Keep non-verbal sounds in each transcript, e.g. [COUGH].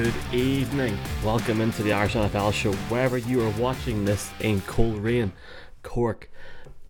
Good evening. Welcome into the Irish NFL show. Wherever you are watching this in Coleraine, Cork,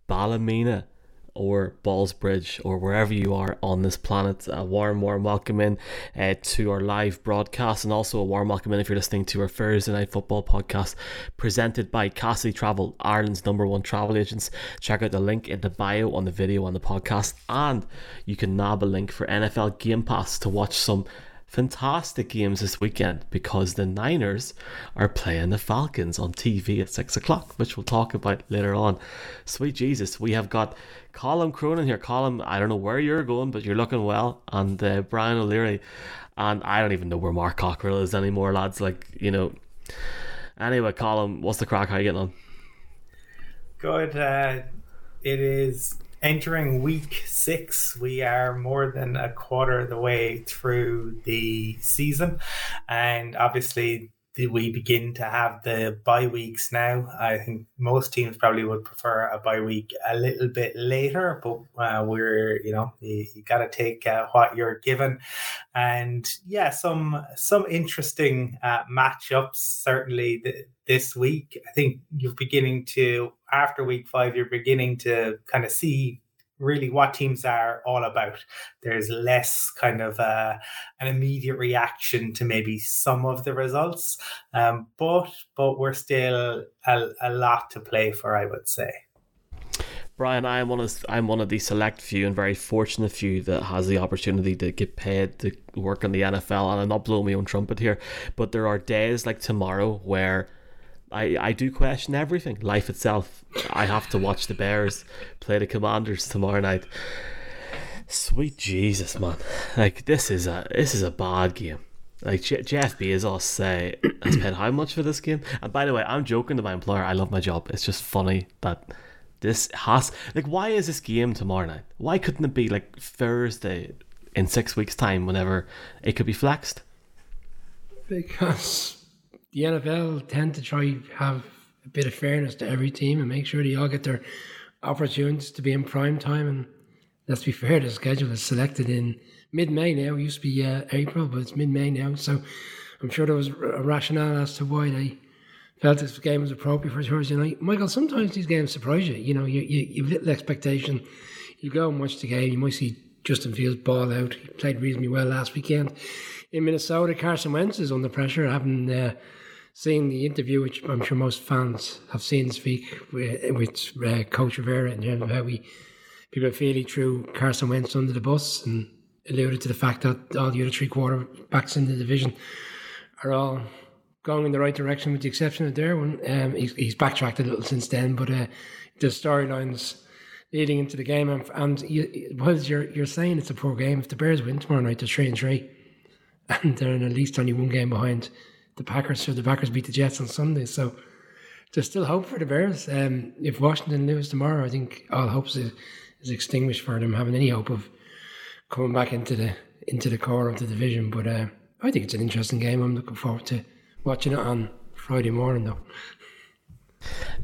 Ballymena, or Ballsbridge, or wherever you are on this planet, a warm, warm welcome in uh, to our live broadcast, and also a warm welcome in if you're listening to our Thursday Night Football podcast presented by Cassidy Travel, Ireland's number one travel agents. Check out the link in the bio on the video on the podcast, and you can nab a link for NFL Game Pass to watch some fantastic games this weekend because the Niners are playing the Falcons on TV at six o'clock, which we'll talk about later on. Sweet Jesus, we have got Colm Cronin here. Colm, I don't know where you're going, but you're looking well, and uh, Brian O'Leary, and I don't even know where Mark Cockrell is anymore, lads. Like you know. Anyway, Colm, what's the crack? How you getting on? Good. Uh, it is entering week six, we are more than a quarter of the way through the season, and obviously we begin to have the bye weeks now. I think most teams probably would prefer a bye week a little bit later, but uh, we're you know you, you got to take uh, what you're given, and yeah, some some interesting uh, matchups certainly th- this week. I think you're beginning to after week five, you're beginning to kind of see really what teams are all about. There's less kind of uh, an immediate reaction to maybe some of the results, um, but but we're still a, a lot to play for, I would say. Brian, I am one of I'm one of the select few and very fortunate few that has the opportunity to get paid to work in the NFL. And I'm not blowing my own trumpet here, but there are days like tomorrow where I, I do question everything, life itself. I have to watch the Bears play the Commanders tomorrow night. Sweet Jesus, man! Like this is a this is a bad game. Like Jeff B is all say has paid how much for this game? And by the way, I'm joking to my employer. I love my job. It's just funny that this has like why is this game tomorrow night? Why couldn't it be like Thursday in six weeks' time? Whenever it could be flexed. Because the NFL tend to try have a bit of fairness to every team and make sure they all get their opportunities to be in prime time. And let's be fair, the schedule is selected in mid May now. It used to be uh, April, but it's mid May now. So I'm sure there was a rationale as to why they felt this game was appropriate for Thursday night. Michael, sometimes these games surprise you. You know, you, you, you have little expectation. You go and watch the game, you might see Justin Fields ball out. He played reasonably well last weekend. In Minnesota, Carson Wentz is under pressure, having uh, seen the interview, which I'm sure most fans have seen speak with, with uh, Coach Rivera in terms of how we people he threw Carson Wentz under the bus and alluded to the fact that all the other three quarterbacks in the division are all going in the right direction, with the exception of Derwin. Um, he's, he's, backtracked a little since then, but uh, the storylines leading into the game, and, and you, was you're you're saying it's a poor game. If the Bears win tomorrow night, they're three and three, [LAUGHS] and they're in at least only one game behind the Packers. So the Packers beat the Jets on Sunday. So there's still hope for the Bears. Um, if Washington lose tomorrow, I think all hopes is, is extinguished for them having any hope of coming back into the into the core of the division. But uh, I think it's an interesting game. I'm looking forward to watching it on Friday morning, though.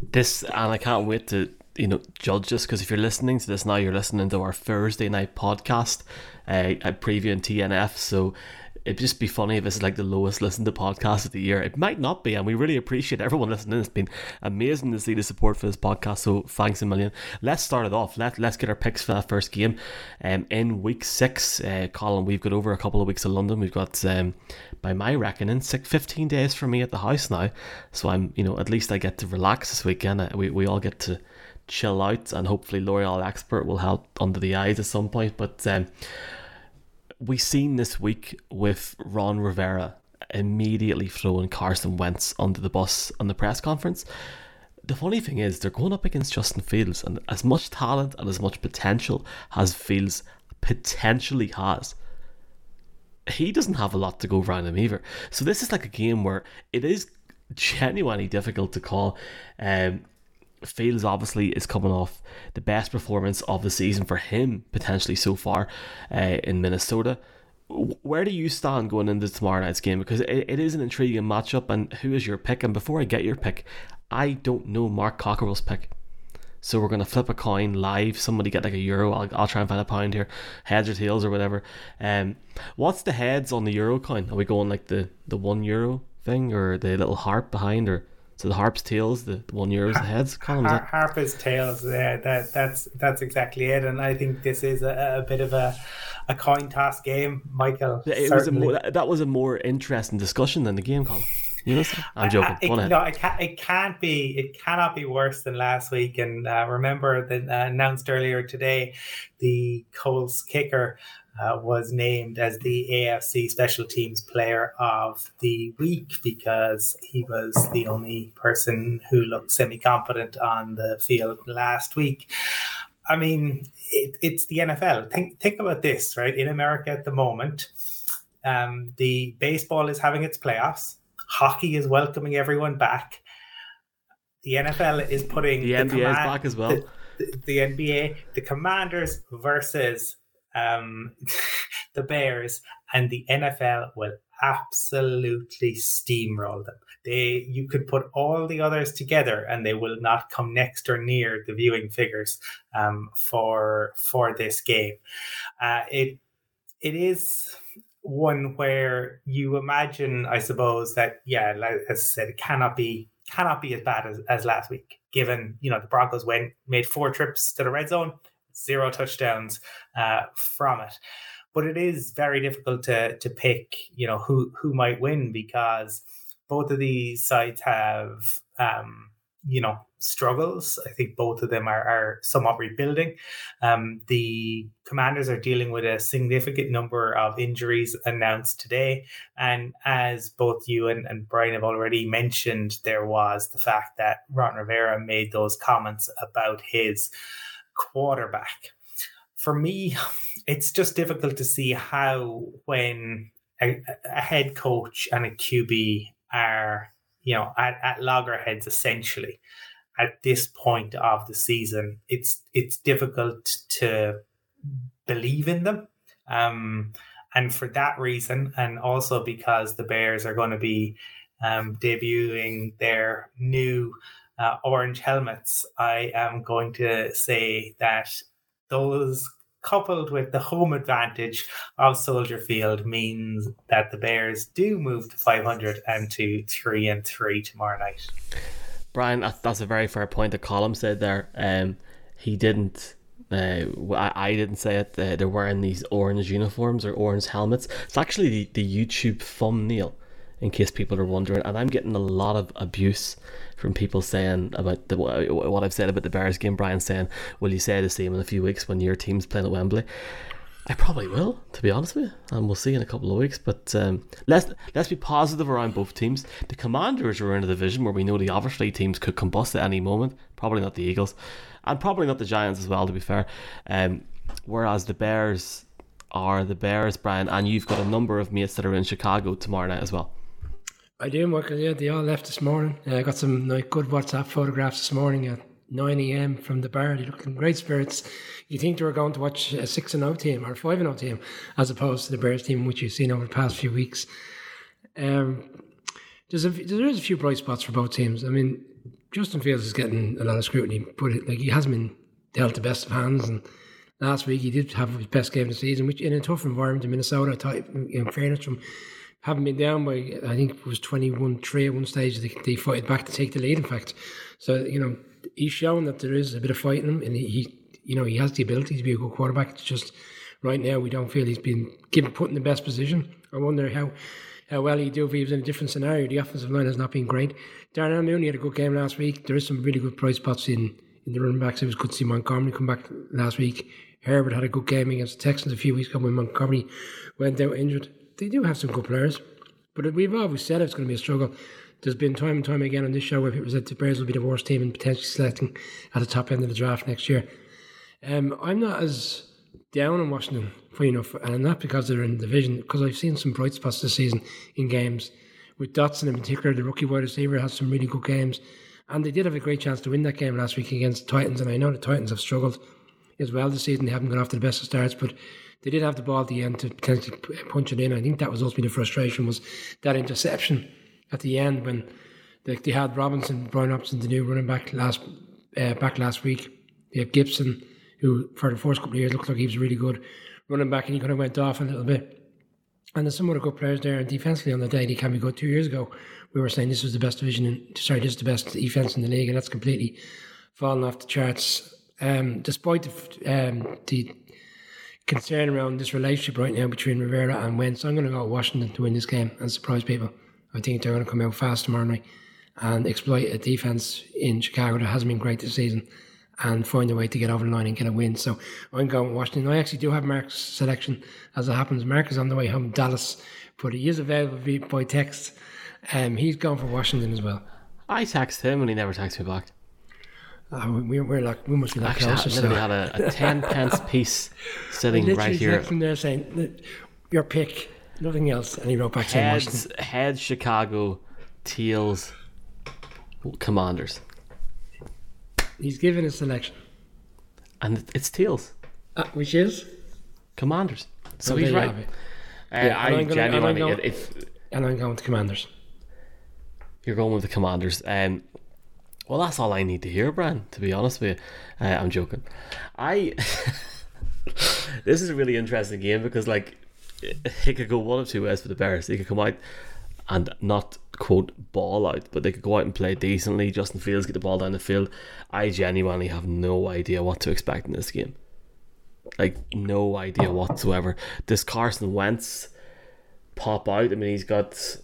This and I can't wait to you know judge us because if you're listening to this now, you're listening to our Thursday night podcast, uh, preview TNF. So it'd just be funny if it's like the lowest listened to podcast of the year. It might not be, and we really appreciate everyone listening. It's been amazing to see the support for this podcast. So thanks a million. Let's start it off. Let Let's get our picks for that first game. Um, in week six, uh, Colm, we've got over a couple of weeks of London. We've got, um, by my reckoning, six, 15 days for me at the house now. So I'm, you know, at least I get to relax this weekend. Uh, we we all get to chill out, and hopefully L'Oreal Expert will help under the eyes at some point. But um, we seen this week with Ron Rivera immediately throwing Carson Wentz under the bus on the press conference. The funny thing is, they're going up against Justin Fields, and as much talent and as much potential as Fields potentially has, he doesn't have a lot to go around him either. So this is like a game where it is genuinely difficult to call. Um, Fields obviously is coming off the best performance of the season for him potentially so far uh, in Minnesota. Where do you stand going into tomorrow night's game? Because it, it is an intriguing matchup, and who is your pick? And before I get your pick, I don't know Mark Cockrell's pick. So we're gonna flip a coin live. Somebody get like a euro. I'll, I'll try and find a pound here, heads or tails or whatever. Um, what's the heads on the euro coin? Are we going like the the one euro thing or the little harp behind or? So the harp's tails, the, the one euro's the heads. Colin, Har- harp is tails. Yeah, that that's that's exactly it. And I think this is a, a bit of a a coin toss game, Michael. it was a more, that was a more interesting discussion than the game, Colin. You know, I'm joking. It, Go on no, it can't. It can't be. It cannot be worse than last week. And uh, remember that uh, announced earlier today, the Colts kicker uh, was named as the AFC Special Teams Player of the Week because he was the only person who looked semi competent on the field last week. I mean, it, it's the NFL. Think think about this, right? In America at the moment, um, the baseball is having its playoffs. Hockey is welcoming everyone back. The NFL is putting the, the NBA command, back as well. The, the, the NBA, the Commanders versus um, [LAUGHS] the Bears, and the NFL will absolutely steamroll them. They, you could put all the others together, and they will not come next or near the viewing figures um, for for this game. Uh, it it is one where you imagine, I suppose, that yeah, like as I said, it cannot be cannot be as bad as, as last week. Given you know the Broncos went made four trips to the red zone, zero touchdowns uh, from it. But it is very difficult to to pick, you know, who who might win because both of these sides have, um, you know, struggles. I think both of them are, are somewhat rebuilding. Um, the commanders are dealing with a significant number of injuries announced today. And as both you and, and Brian have already mentioned, there was the fact that Ron Rivera made those comments about his quarterback. For me, it's just difficult to see how when a, a head coach and a QB are, you know, at, at loggerheads essentially at this point of the season, it's it's difficult to believe in them. Um, and for that reason, and also because the Bears are going to be um, debuting their new uh, orange helmets, I am going to say that those coupled with the home advantage of Soldier Field means that the Bears do move to 500 and to 3 and 3 tomorrow night. Brian, that's a very fair point that Colin said there. Um, he didn't. Uh, I, I didn't say it. Uh, they're wearing these orange uniforms or orange helmets. It's actually the, the YouTube thumbnail, in case people are wondering. And I'm getting a lot of abuse from people saying about the what I've said about the Bears game. Brian saying, "Will you say the same in a few weeks when your team's playing at Wembley?" I probably will, to be honest with you, and we'll see in a couple of weeks. But um, let's let's be positive around both teams. The Commanders are in a division where we know the three teams could combust at any moment. Probably not the Eagles, and probably not the Giants as well. To be fair, um, whereas the Bears are the Bears, Brian, and you've got a number of mates that are in Chicago tomorrow night as well. I do, Michael. Yeah, they all left this morning. Uh, I got some like, good WhatsApp photographs this morning at 9 a.m. from the bar. They looked in great spirits. You think they were going to watch a 6 0 team or a 5 0 team as opposed to the Bears team, which you've seen over the past few weeks. Um, there's a, there is a few bright spots for both teams. I mean, Justin Fields is getting a lot of scrutiny, but it, like he hasn't been dealt the best of hands. And last week he did have his best game of the season, which in a tough environment in Minnesota, in fairness from having been down by I think it was twenty one three at one stage. They they fought back to take the lead. In fact, so you know he's shown that there is a bit of fight in him, and he you know he has the ability to be a good quarterback. It's just right now we don't feel he's been given put in the best position. I wonder how. How well he do if he was in a different scenario. The offensive line has not been great. Darnell Mooney had a good game last week. There is some really good price spots in, in the running backs. It was good to see Montgomery come back last week. Herbert had a good game against the Texans a few weeks ago when Montgomery went out injured. They do have some good players. But we've always said it's going to be a struggle. There's been time and time again on this show where people said the Bears will be the worst team in potentially selecting at the top end of the draft next year. Um, I'm not as down on Washington know, for, and not because they're in the division, because I've seen some bright spots this season in games. With Dotson in particular, the rookie wide receiver has some really good games, and they did have a great chance to win that game last week against Titans. And I know the Titans have struggled as well this season; they haven't gone off to the best of starts, but they did have the ball at the end to potentially punch it in. I think that was ultimately the frustration was that interception at the end when they, they had Robinson, Brian Robinson, the new running back last uh, back last week. They have Gibson, who for the first couple of years looked like he was really good running back, and he kind of went off a little bit. And there's some other good players there. And defensively on the day, he can be good. Two years ago, we were saying this was the best division. In, sorry, this is the best defense in the league, and that's completely fallen off the charts. Um, despite the, um, the concern around this relationship right now between Rivera and Wentz, I'm going to go to Washington to win this game and surprise people. I think they're going to come out fast tomorrow night and exploit a defense in Chicago that hasn't been great this season and find a way to get over the line and get a win. So I'm going Washington. I actually do have Mark's selection as it happens. Mark is on the way home Dallas, but he is available by text. Um, he's gone for Washington as well. I text him and he never texts me back. Uh, we, we're like we must be like Actually. I literally So. had a, a 10 [LAUGHS] pence piece sitting right here. him there saying your pick, nothing else, and he wrote back saying Washington. Heads, heads Chicago, tails, commanders. He's given a selection, And it's tails, uh, which is commanders. So, So he's right. Uh, Yeah, I I'm gonna- and I'm genuinely, going- if and I'm going to Commanders. you're going with the commanders, um, well, that's all I need to hear, Bran. To be honest with you, uh, I'm joking. I. [LAUGHS] this is a really interesting game because, like, it could go one of two ways for the Bears. They could come out and not quote ball out, but they could go out and play decently. Justin Fields get the ball down the field. I genuinely have no idea what to expect in this game. Like no idea whatsoever. Does Carson Wentz pop out? I mean, he's got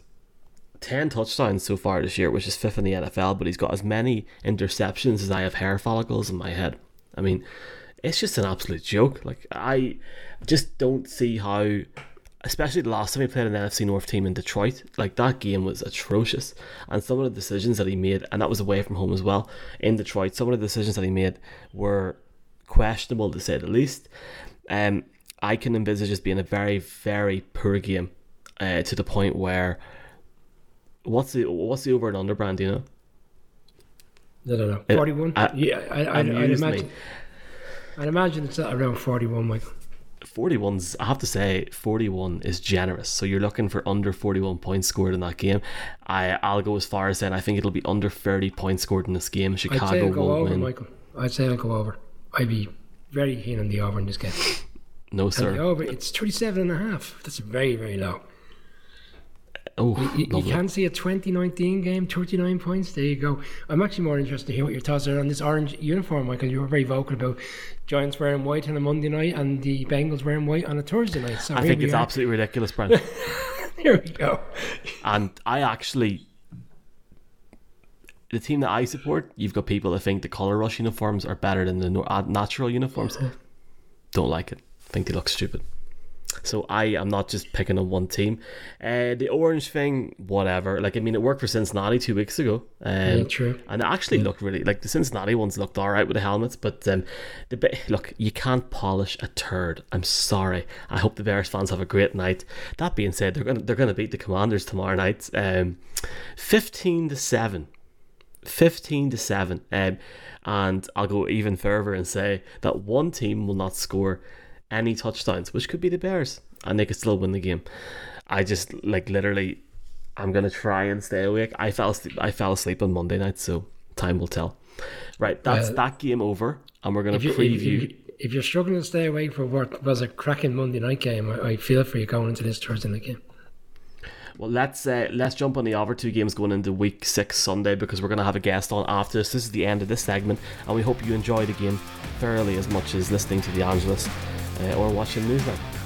ten touchdowns so far this year, which is fifth in the NFL, but he's got as many interceptions as I have hair follicles in my head. I mean, it's just an absolute joke. Like I just don't see how especially the last time he played an NFC North team in Detroit, like that game was atrocious. And some of the decisions that he made, and that was away from home as well in Detroit, some of the decisions that he made were questionable to say the least. Um, I can envisage this being a very, very poor game uh, to the point where what's the what's the over and under brand, do you know? I don't know. 41? uh, yeah, I, I, me. imagine. I'd imagine it's at around 41, Michael. 41's I have to say 41 is generous so you're looking for under 41 points scored in that game I, I'll go as far as saying I think it'll be under 30 points scored in this game I'd say Chicago I'll go over, win Michael. I'd say I'll go over. I'd be very keen on the over in this game. no sir over, it's 37 and a half. That's very, very low. Oh You, you can see a 2019 game, 39 points. There you go. I'm actually more interested to hear what your thoughts are on this orange uniform, Michael. You were very vocal about Giants wearing white on a Monday night and the Bengals wearing white on a Thursday night. So I think it's are. absolutely ridiculous Brent [LAUGHS] Here we go. and I actually the team that I support you've got people that think the color rush uniforms are better than the uh, natural uniforms [LAUGHS] don't like it think they look stupid So I am not just picking on one team. Uh, the orange thing, whatever. Like I mean, it worked for Cincinnati two weeks ago. Um, Yeah, true. And it actually looked really like the Cincinnati ones looked all right with the helmets, but um, the look you can't polish a turd. I'm sorry. I hope the Bears fans have a great night. That being said, they're gonna they're gonna beat the Commanders tomorrow night, um, fifteen to seven. 15 to 7 um, and I'll go even further and say that one team will not score any touchdowns which could be the Bears and they could still win the game I just like literally I'm gonna try and stay awake I fell asleep, I fell asleep on Monday night so time will tell right that's Well, that game over and we're gonna If, you, preview if, you, if you're struggling to stay awake for what was a cracking Monday night game, I, I feel for you going into this Thursday night game. Well, let's uh, let's jump on the other two games going into Week Six Sunday because we're going to have a guest on after this. This is the end of this segment, and we hope you enjoy the game thoroughly as much as listening to the Angelus uh, Uh, or watching Newsnight.